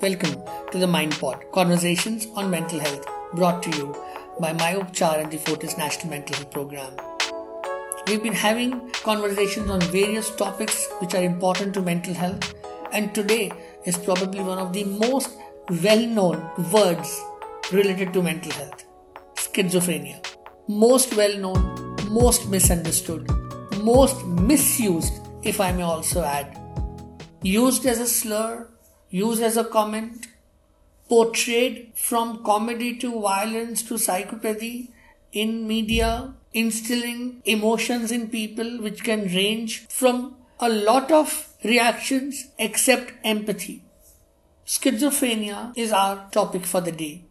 Welcome to the MindPod, conversations on mental health, brought to you by myUpchar and the Fortis National Mental Health Program. We've been having conversations on various topics which are important to mental health, and today is probably one of the most well known words related to mental health schizophrenia. Most well known, most misunderstood, most misused, if I may also add. Used as a slur, used as a comment, portrayed from comedy to violence to psychopathy in media, instilling emotions in people which can range from a lot of reactions except empathy. Schizophrenia is our topic for the day,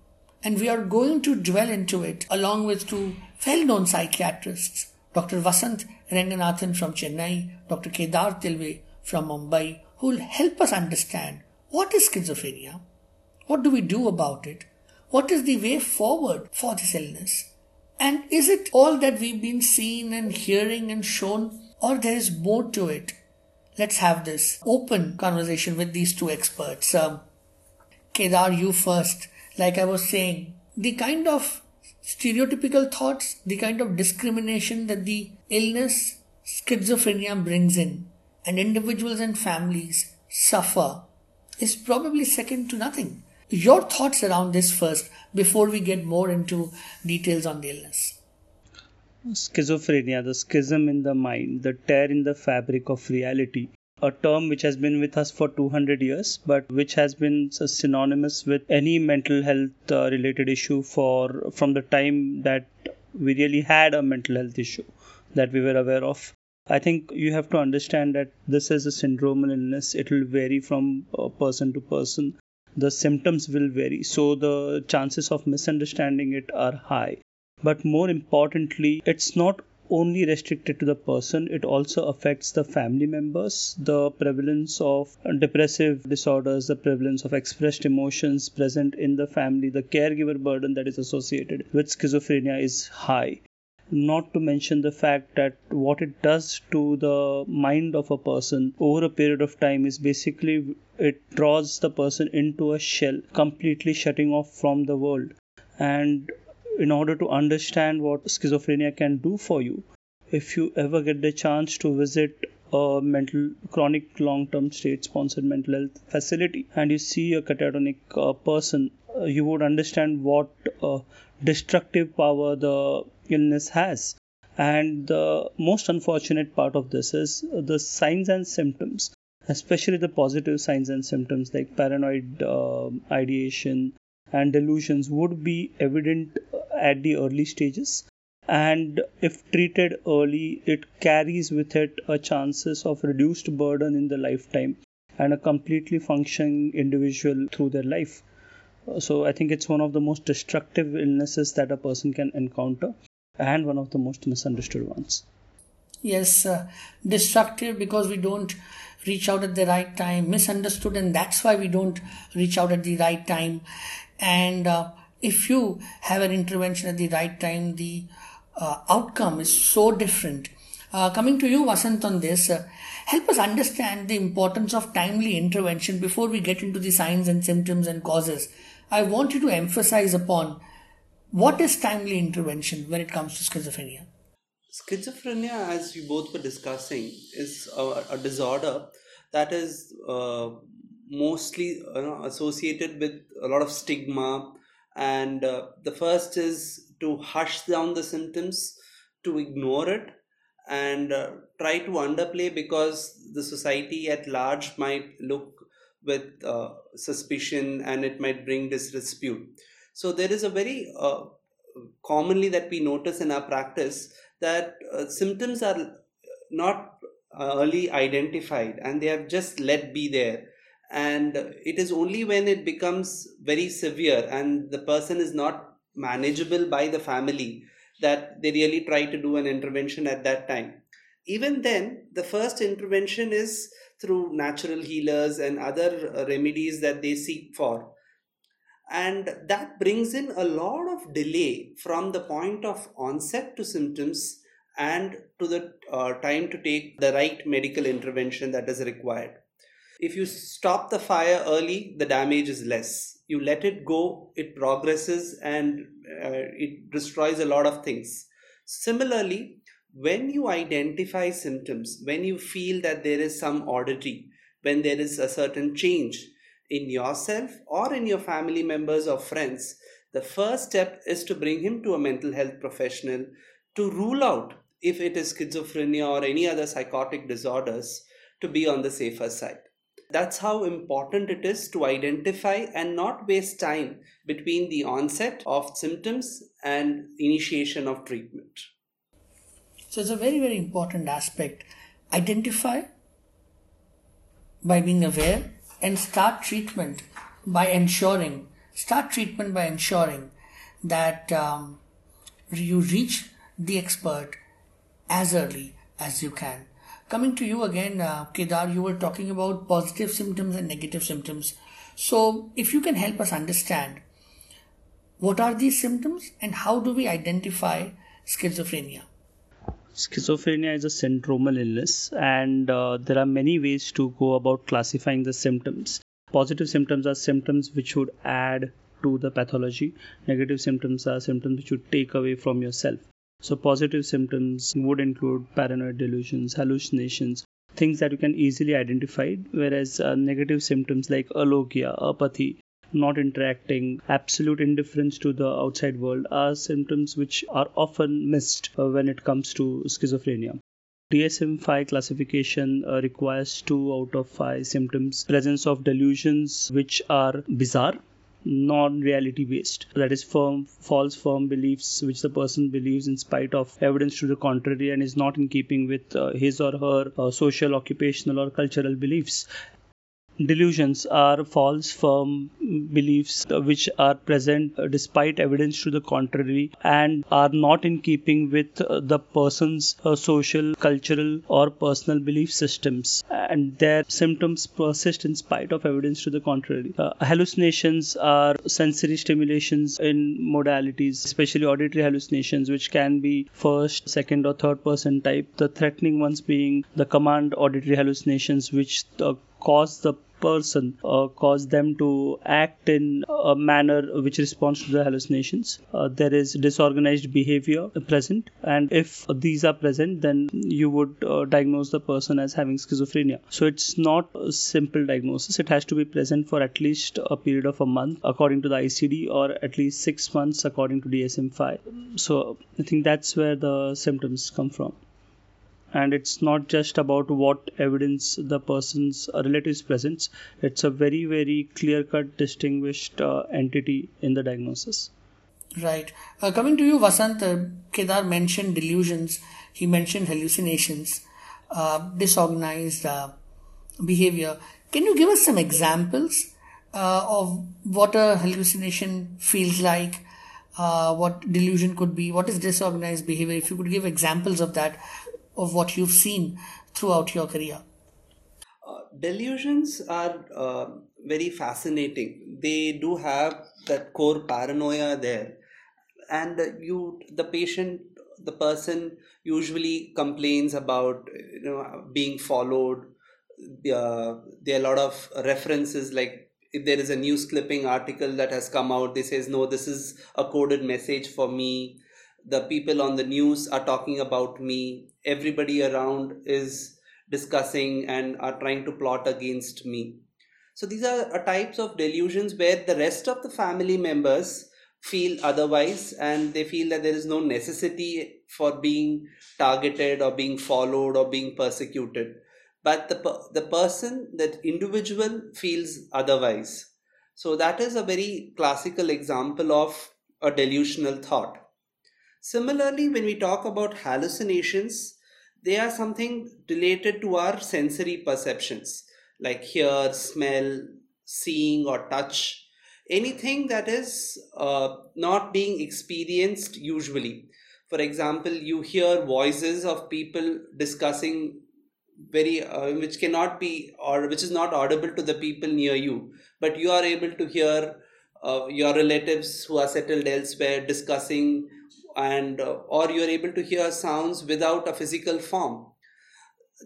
and we are going to dwell into it along with two well known psychiatrists, Dr. Vasanth Renganathan from Chennai, Dr. Kedar Tilwe from Mumbai, who will help us understand what is schizophrenia, what do we do about it, what is the way forward for this illness, and is it all that we've been seeing and hearing and shown, or there is more to it? Let's have this open conversation with these two experts. Um, Kedar, you first. Like I was saying, the kind of stereotypical thoughts, the kind of discrimination that the illness schizophrenia brings in, and individuals and families suffer, is probably second to nothing. Your thoughts around this first before we get more into details on the illness. Schizophrenia, the schism in the mind, the tear in the fabric of reality, a term which has been with us for 200 years but which has been synonymous with any mental health uh, related issue for from the time that we really had a mental health issue that we were aware of i think you have to understand that this is a syndromal illness. It will vary from uh, person to person. The symptoms will vary. So the chances of misunderstanding it are high. But more importantly it's not only restricted to the person. It also affects the family members. The prevalence of depressive disorders the prevalence of expressed emotions present in the family the caregiver burden that is associated with schizophrenia is high not to mention the fact that what it does to the mind of a person over a period of time is basically it draws the person into a shell completely shutting off from the world. And in order to understand what schizophrenia can do for you if you ever get the chance to visit a mental chronic long-term state-sponsored mental health facility and you see a catatonic uh, person uh, you would understand what uh, destructive power the illness has. And the most unfortunate part of this is the signs and symptoms especially the positive signs and symptoms like paranoid uh, ideation and delusions would be evident at the early stages. And if treated early it carries with it a chances of reduced burden in the lifetime and a completely functioning individual through their life. So i think it's one of the most destructive illnesses that a person can encounter and one of the most misunderstood ones yes uh, destructive because we don't reach out at the right time misunderstood and that's why we don't reach out at the right time and uh, if you have an intervention at the right time, the uh, outcome is so different. Uh, coming to you, Vasanth, on this, uh, help us understand the importance of timely intervention before we get into the signs and symptoms and causes. I want you to emphasize upon what is timely intervention when it comes to schizophrenia. Schizophrenia, as we both were discussing, is a, a disorder that is uh, mostly you know, associated with a lot of stigma and uh, the first is to hush down the symptoms to ignore it and uh, try to underplay because the society at large might look with uh, suspicion and it might bring disrepute so there is a very uh, commonly that we notice in our practice that uh, symptoms are not uh, early identified and they have just let be there. And it is only when it becomes very severe and the person is not manageable by the family that they really try to do an intervention at that time. Even then the first intervention is through natural healers and other uh, remedies that they seek for and that brings in a lot of delay from the point of onset to symptoms and to the uh, time to take the right medical intervention that is required if you stop the fire early, the damage is less. You let it go, it progresses and uh, it destroys a lot of things. Similarly, when you identify symptoms, when you feel that there is some oddity, when there is a certain change in yourself or in your family members or friends, the first step is to bring him to a mental health professional to rule out if it is schizophrenia or any other psychotic disorders to be on the safer side. That's how important it is to identify and not waste time between the onset of symptoms and initiation of treatment. So it's a very, very important aspect. Identify by being aware and start treatment by ensuring, start treatment by ensuring that um, you reach the expert as early as you can. Coming to you again, uh, Kedar, you were talking about positive symptoms and negative symptoms. So, if you can help us understand what are these symptoms and how do we identify schizophrenia? Schizophrenia is a syndromal illness, and uh, there are many ways to go about classifying the symptoms. Positive symptoms are symptoms which would add to the pathology, negative symptoms are symptoms which would take away from yourself. So, positive symptoms would include paranoid delusions, hallucinations, things that you can easily identify, whereas uh, negative symptoms like alogia, apathy, not interacting, absolute indifference to the outside world are symptoms which are often missed uh, when it comes to schizophrenia. DSM 5 classification uh, requires 2 out of 5 symptoms. Presence of delusions which are bizarre non-reality based. That is firm false firm beliefs which the person believes in spite of evidence to the contrary and is not in keeping with uh, his or her uh, social occupational or cultural beliefs delusions are false firm beliefs which are present despite evidence to the contrary and are not in keeping with the person's uh, social cultural or personal belief systems. And their symptoms persist in spite of evidence to the contrary. Uh, hallucinations are sensory stimulations in modalities especially auditory hallucinations which can be first second or third person type. The threatening ones being the command auditory hallucinations which uh, cause the person uh, cause them to act in a manner which responds to the hallucinations. Uh, there is disorganized behavior present, and if these are present, then you would uh, diagnose the person as having schizophrenia. So it's not a simple diagnosis, it has to be present for at least a period of a month according to the ICD, or at least six months according to DSM 5. So I think that's where the symptoms come from and it's not just about what evidence the person's relatives presents it's a very very clear cut distinguished uh, entity in the diagnosis. Right. Uh, coming to you vasanth uh, kedar mentioned delusions. He mentioned hallucinations uh, disorganized uh, behavior. Can you give us some examples uh, of what a hallucination feels like what delusion could be? What is disorganized behavior? If you could give examples of that of what you've seen throughout your career? Uh, delusions are uh, very fascinating. They do have that core paranoia there, and you, the patient, the person usually complains about you know being followed. Uh, there are a lot of references like if there is a news clipping article that has come out, they says no, this is a coded message for me the people on the news are talking about me. Everybody around is discussing and are trying to plot against me. So these are types of delusions where the rest of the family members feel otherwise and they feel that there is no necessity for being targeted or being followed or being persecuted. But the the person that individual feels otherwise. So that is a very classical example of a delusional thought Similarly, when we talk about hallucinations, they are something related to our sensory perceptions like hear, smell, seeing, or touch. Anything that is uh, not being experienced usually. For example, you hear voices of people discussing very uh, which cannot be or which is not audible to the people near you but you are able to hear uh, your relatives who are settled elsewhere discussing and uh, or you're able to hear sounds without a physical form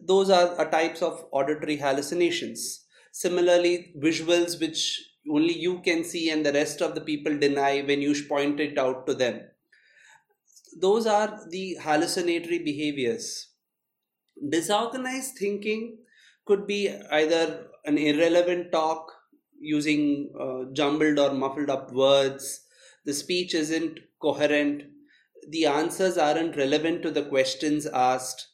those are, are types of auditory hallucinations Similarly, visuals which only you can see and the rest of the people deny when you point it out to them. Those are the hallucinatory behaviors. Disorganized thinking could be either an irrelevant talk using uh, jumbled or muffled up words, the speech isn't coherent, the answers aren't relevant to the questions asked,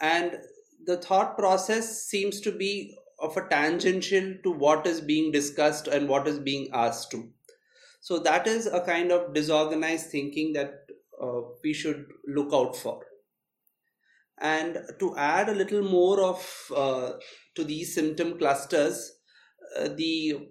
and the thought process seems to be of a tangential to what is being discussed and what is being asked to. So that is a kind of disorganized thinking that uh, we should look out for. And to add a little more of uh, to these symptom clusters, uh, the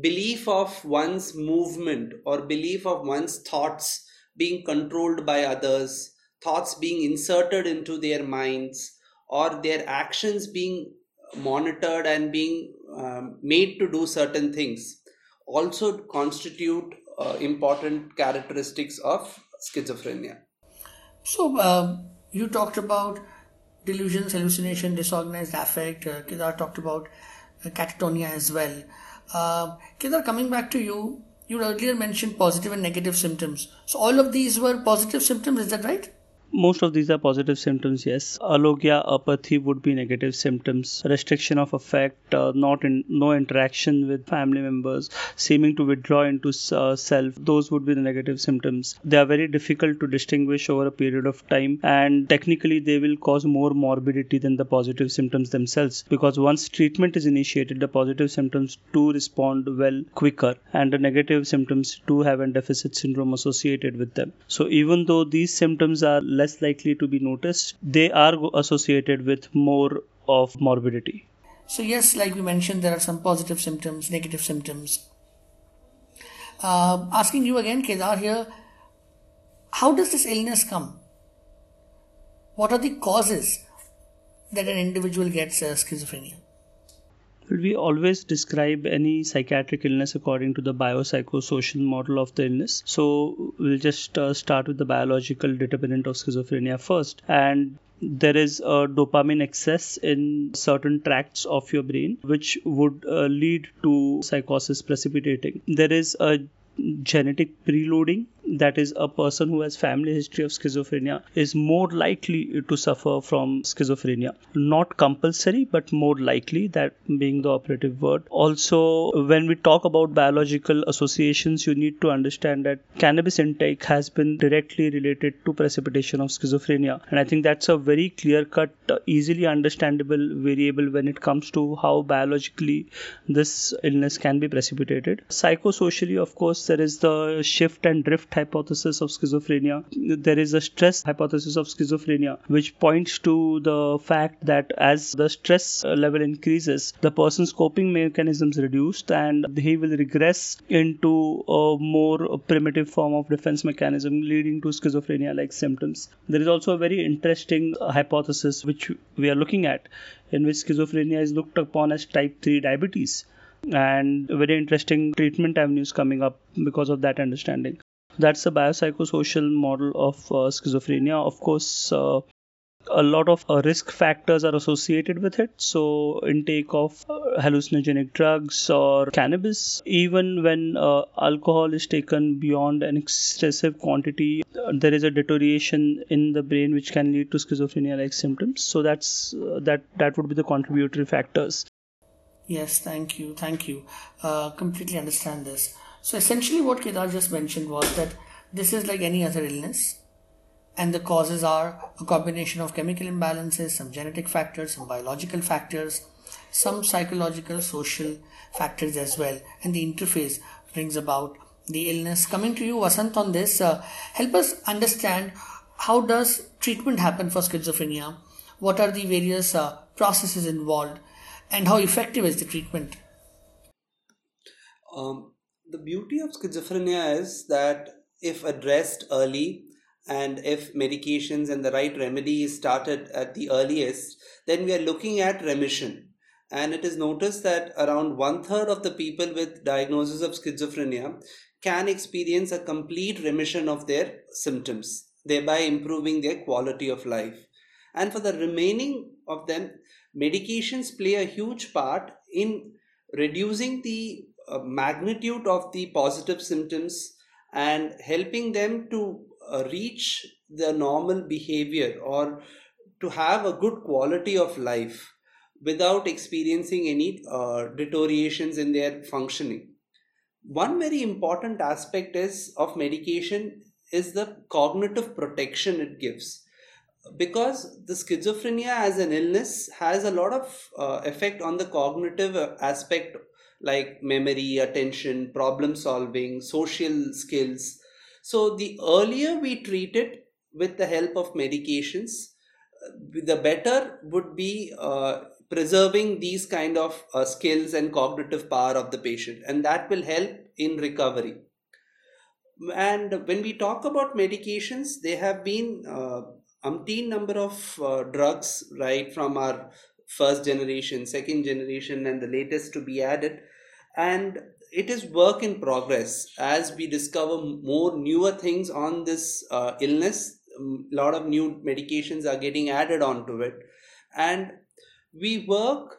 belief of one's movement or belief of one's thoughts being controlled by others, thoughts being inserted into their minds, or their actions being monitored and being um, made to do certain things also constitute uh, important characteristics of schizophrenia. So, uh, you talked about delusions, hallucination, disorganized affect. Uh, Kedar talked about uh, catatonia as well. Uh, Kedar, coming back to you, you earlier mentioned positive and negative symptoms. So, all of these were positive symptoms, is that right? Most of these are positive symptoms yes. Alogia apathy would be negative symptoms. Restriction of affect uh, not in no interaction with family members seeming to withdraw into uh, self those would be the negative symptoms. They are very difficult to distinguish over a period of time and technically they will cause more morbidity than the positive symptoms themselves because once treatment is initiated the positive symptoms do respond well quicker and the negative symptoms do have a deficit syndrome associated with them. So even though these symptoms are less likely to be noticed, they are associated with more of morbidity. So, yes, like we mentioned, there are some positive symptoms, negative symptoms. Uh, asking you again, Kedar, here, how does this illness come? What are the causes that an individual gets uh, schizophrenia? We always describe any psychiatric illness according to the biopsychosocial model of the illness. So we'll just uh, start with the biological determinant of schizophrenia first. And there is a dopamine excess in certain tracts of your brain which would uh, lead to psychosis precipitating there is a genetic preloading that is a person who has family history of schizophrenia is more likely to suffer from schizophrenia. Not compulsory but more likely that being the operative word. Also when we talk about biological associations you need to understand that cannabis intake has been directly related to precipitation of schizophrenia. And i think that's a very clear cut easily understandable variable when it comes to how biologically this illness can be precipitated. Psychosocially of course there is the shift and drift hypothesis of schizophrenia. There is a stress hypothesis of schizophrenia, which points to the fact that as the stress uh, level increases, the person's coping mechanisms reduced and he will regress into a more primitive form of defense mechanism leading to schizophrenia like symptoms. There is also a very interesting uh, hypothesis which we are looking at in which schizophrenia is looked upon as type 3 diabetes and very interesting treatment avenues coming up because of that understanding that's the biopsychosocial model of uh, schizophrenia. Of course uh, a lot of uh, risk factors are associated with it. So intake of uh, hallucinogenic drugs or cannabis even when uh, alcohol is taken beyond an excessive quantity uh, there is a deterioration in the brain which can lead to schizophrenia like symptoms. So that's that that would be the contributory factors. Yes thank you thank you. Completely understand this so essentially, what Kedar just mentioned was that this is like any other illness, and the causes are a combination of chemical imbalances, some genetic factors, some biological factors, some psychological, social factors as well, and the interface brings about the illness. Coming to you, Vasanth, on this, uh, help us understand how does treatment happen for schizophrenia? What are the various uh, processes involved, and how effective is the treatment? Um, the beauty of schizophrenia is that if addressed early and if medications and the right remedy is started at the earliest, then we are looking at remission. And it is noticed that around one third of the people with diagnosis of schizophrenia can experience a complete remission of their symptoms, thereby improving their quality of life. And for the remaining of them, medications play a huge part in reducing the magnitude of the positive symptoms and helping them to uh, reach the normal behavior or to have a good quality of life without experiencing any uh, deteriorations in their functioning. One very important aspect is of medication is the cognitive protection it gives. Because the schizophrenia as an illness has a lot of uh, effect on the cognitive uh, aspect like memory attention problem solving social skills. So the earlier we treat it with the help of medications uh, the better would be uh, preserving these kind of uh, skills and cognitive power of the patient and that will help in recovery. And when we talk about medications there have been uh, umpteen number of uh, drugs right from our first generation second generation and the latest to be added and it is work in progress. As we discover more newer things on this uh, illness a um, lot of new medications are getting added onto it. And we work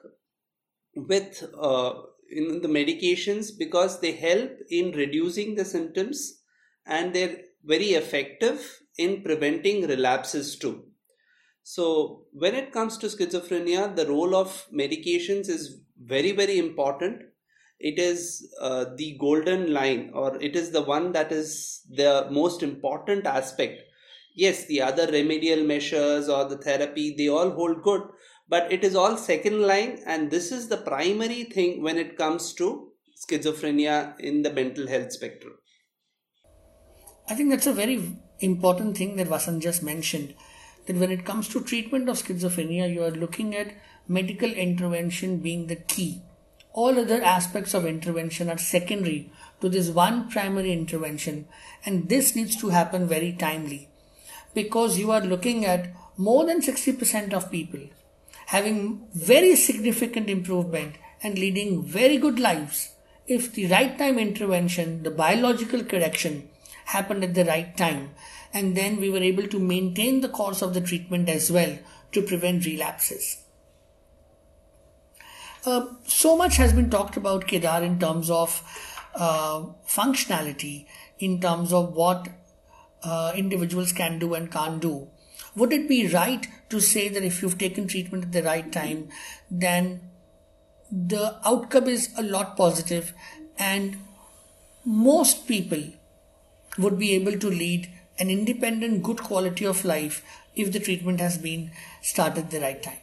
with uh, in the medications because they help in reducing the symptoms and they're very effective in preventing relapses too. So when it comes to schizophrenia the role of medications is very very important it is uh, the golden line or it is the one that is the most important aspect. Yes the other remedial measures or the therapy they all hold good but it is all second line and this is the primary thing when it comes to schizophrenia in the mental health spectrum. I think that's a very important thing that vasan just mentioned that when it comes to treatment of schizophrenia you are looking at medical intervention being the key all other aspects of intervention are secondary to this one primary intervention and this needs to happen very timely because you are looking at more than 60% of people having very significant improvement and leading very good lives if the right time intervention, the biological correction happened at the right time, and then we were able to maintain the course of the treatment as well to prevent relapses. Uh, so much has been talked about Kedar in terms of uh, functionality, in terms of what uh, individuals can do and can't do. Would it be right to say that if you've taken treatment at the right time, then the outcome is a lot positive and most people would be able to lead an independent, good quality of life if the treatment has been started at the right time?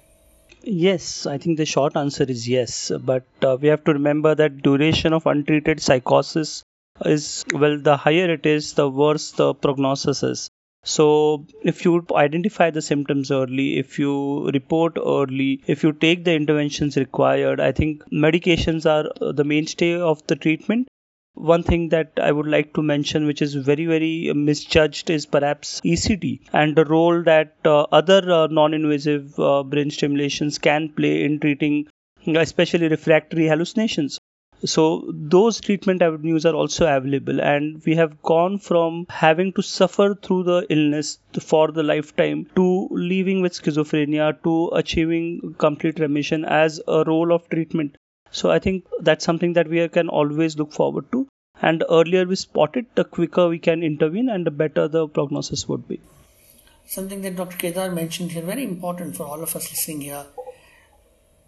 Yes, I think the short answer is yes. But uh, we have to remember that duration of untreated psychosis is, well, the higher it is, the worse the prognosis is. So, if you identify the symptoms early, if you report early, if you take the interventions required, I think medications are the mainstay of the treatment. One thing that I would like to mention, which is very, very misjudged, is perhaps ECT and the role that uh, other uh, non invasive uh, brain stimulations can play in treating especially refractory hallucinations. So those treatment avenues are also available and we have gone from having to suffer through the illness for the lifetime to living with schizophrenia to achieving complete remission as a role of treatment so i think that's something that we can always look forward to. And earlier we spot it the quicker we can intervene and the better the prognosis would be. Something that dr kedar mentioned here very important for all of us listening here.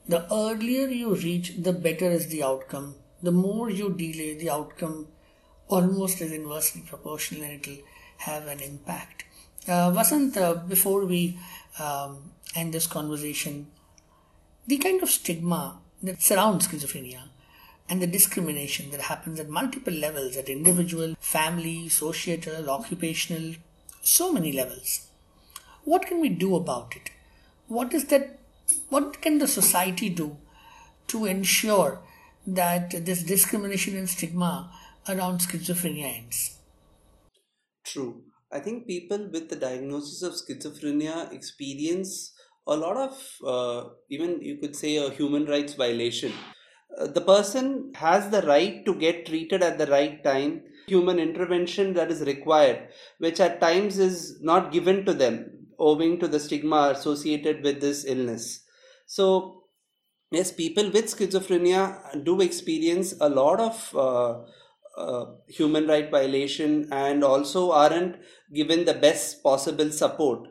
The earlier you reach the better is the outcome. The more you delay, the outcome almost is inversely proportional and it'll have an impact. Uh, Vasanth, uh, before we um, end this conversation, the kind of stigma that surrounds schizophrenia and the discrimination that happens at multiple levels at individual, family, societal, occupational, so many levels. What can we do about it? What is that? What can the society do to ensure that this discrimination and stigma around schizophrenia ends. True. I think people with the diagnosis of schizophrenia experience a lot of, uh, even you could say, a human rights violation. Uh, the person has the right to get treated at the right time, human intervention that is required, which at times is not given to them owing to the stigma associated with this illness. So, yes, people with schizophrenia do experience a lot of uh, uh, human right violation and also aren't given the best possible support.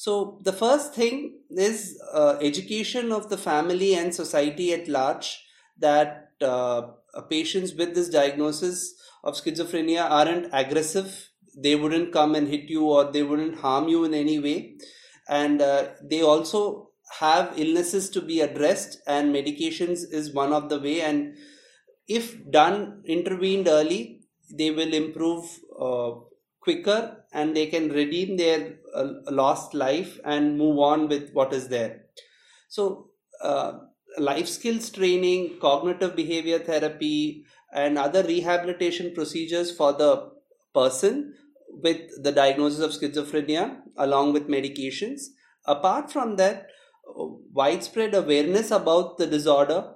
So the first thing is uh, education of the family and society at large that uh, patients with this diagnosis of schizophrenia aren't aggressive. They wouldn't come and hit you or they wouldn't harm you in any way. And uh, they also have illnesses to be addressed and medications is one of the way and if done intervened early they will improve uh, quicker and they can redeem their uh, lost life and move on with what is there. So uh, life skills training cognitive behavior therapy and other rehabilitation procedures for the person with the diagnosis of schizophrenia along with medications. Apart from that widespread awareness about the disorder,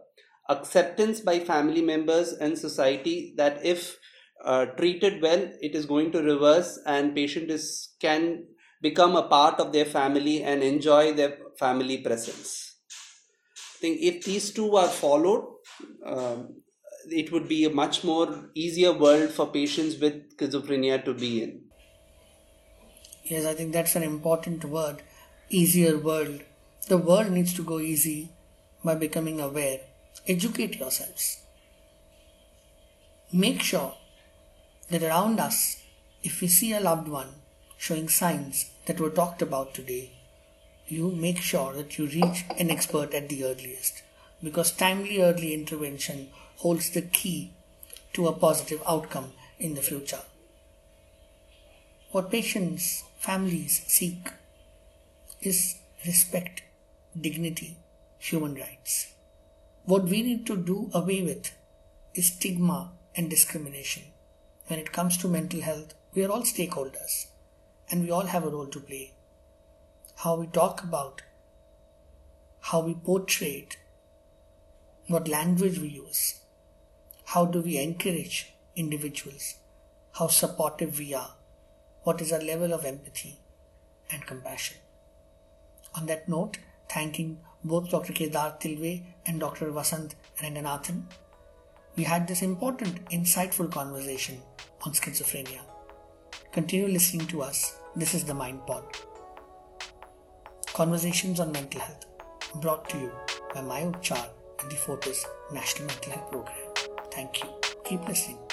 acceptance by family members and society that if uh, treated well, it is going to reverse and patient is can become a part of their family and enjoy their family presence. I think if these two are followed, um, it would be a much more easier world for patients with schizophrenia to be in. Yes, I think that's an important word, easier world the world needs to go easy by becoming aware. Educate yourselves. Make sure that around us, if we see a loved one showing signs that were talked about today, you make sure that you reach an expert at the earliest because timely early intervention holds the key to a positive outcome in the future. What patients, families seek is respect dignity, human rights. What we need to do away with is stigma and discrimination. When it comes to mental health, we are all stakeholders and we all have a role to play. How we talk about, how we portray it, what language we use, how do we encourage individuals, how supportive we are, what is our level of empathy and compassion. On that note, thanking both Dr. Kedar Tilwe and Dr. Vasanth Renganathan. We had this important, insightful conversation on schizophrenia. Continue listening to us. This is the Mind Pod. Conversations on Mental Health, brought to you by myUpchar and the Fortis National Mental Health Program. Thank you. Keep listening.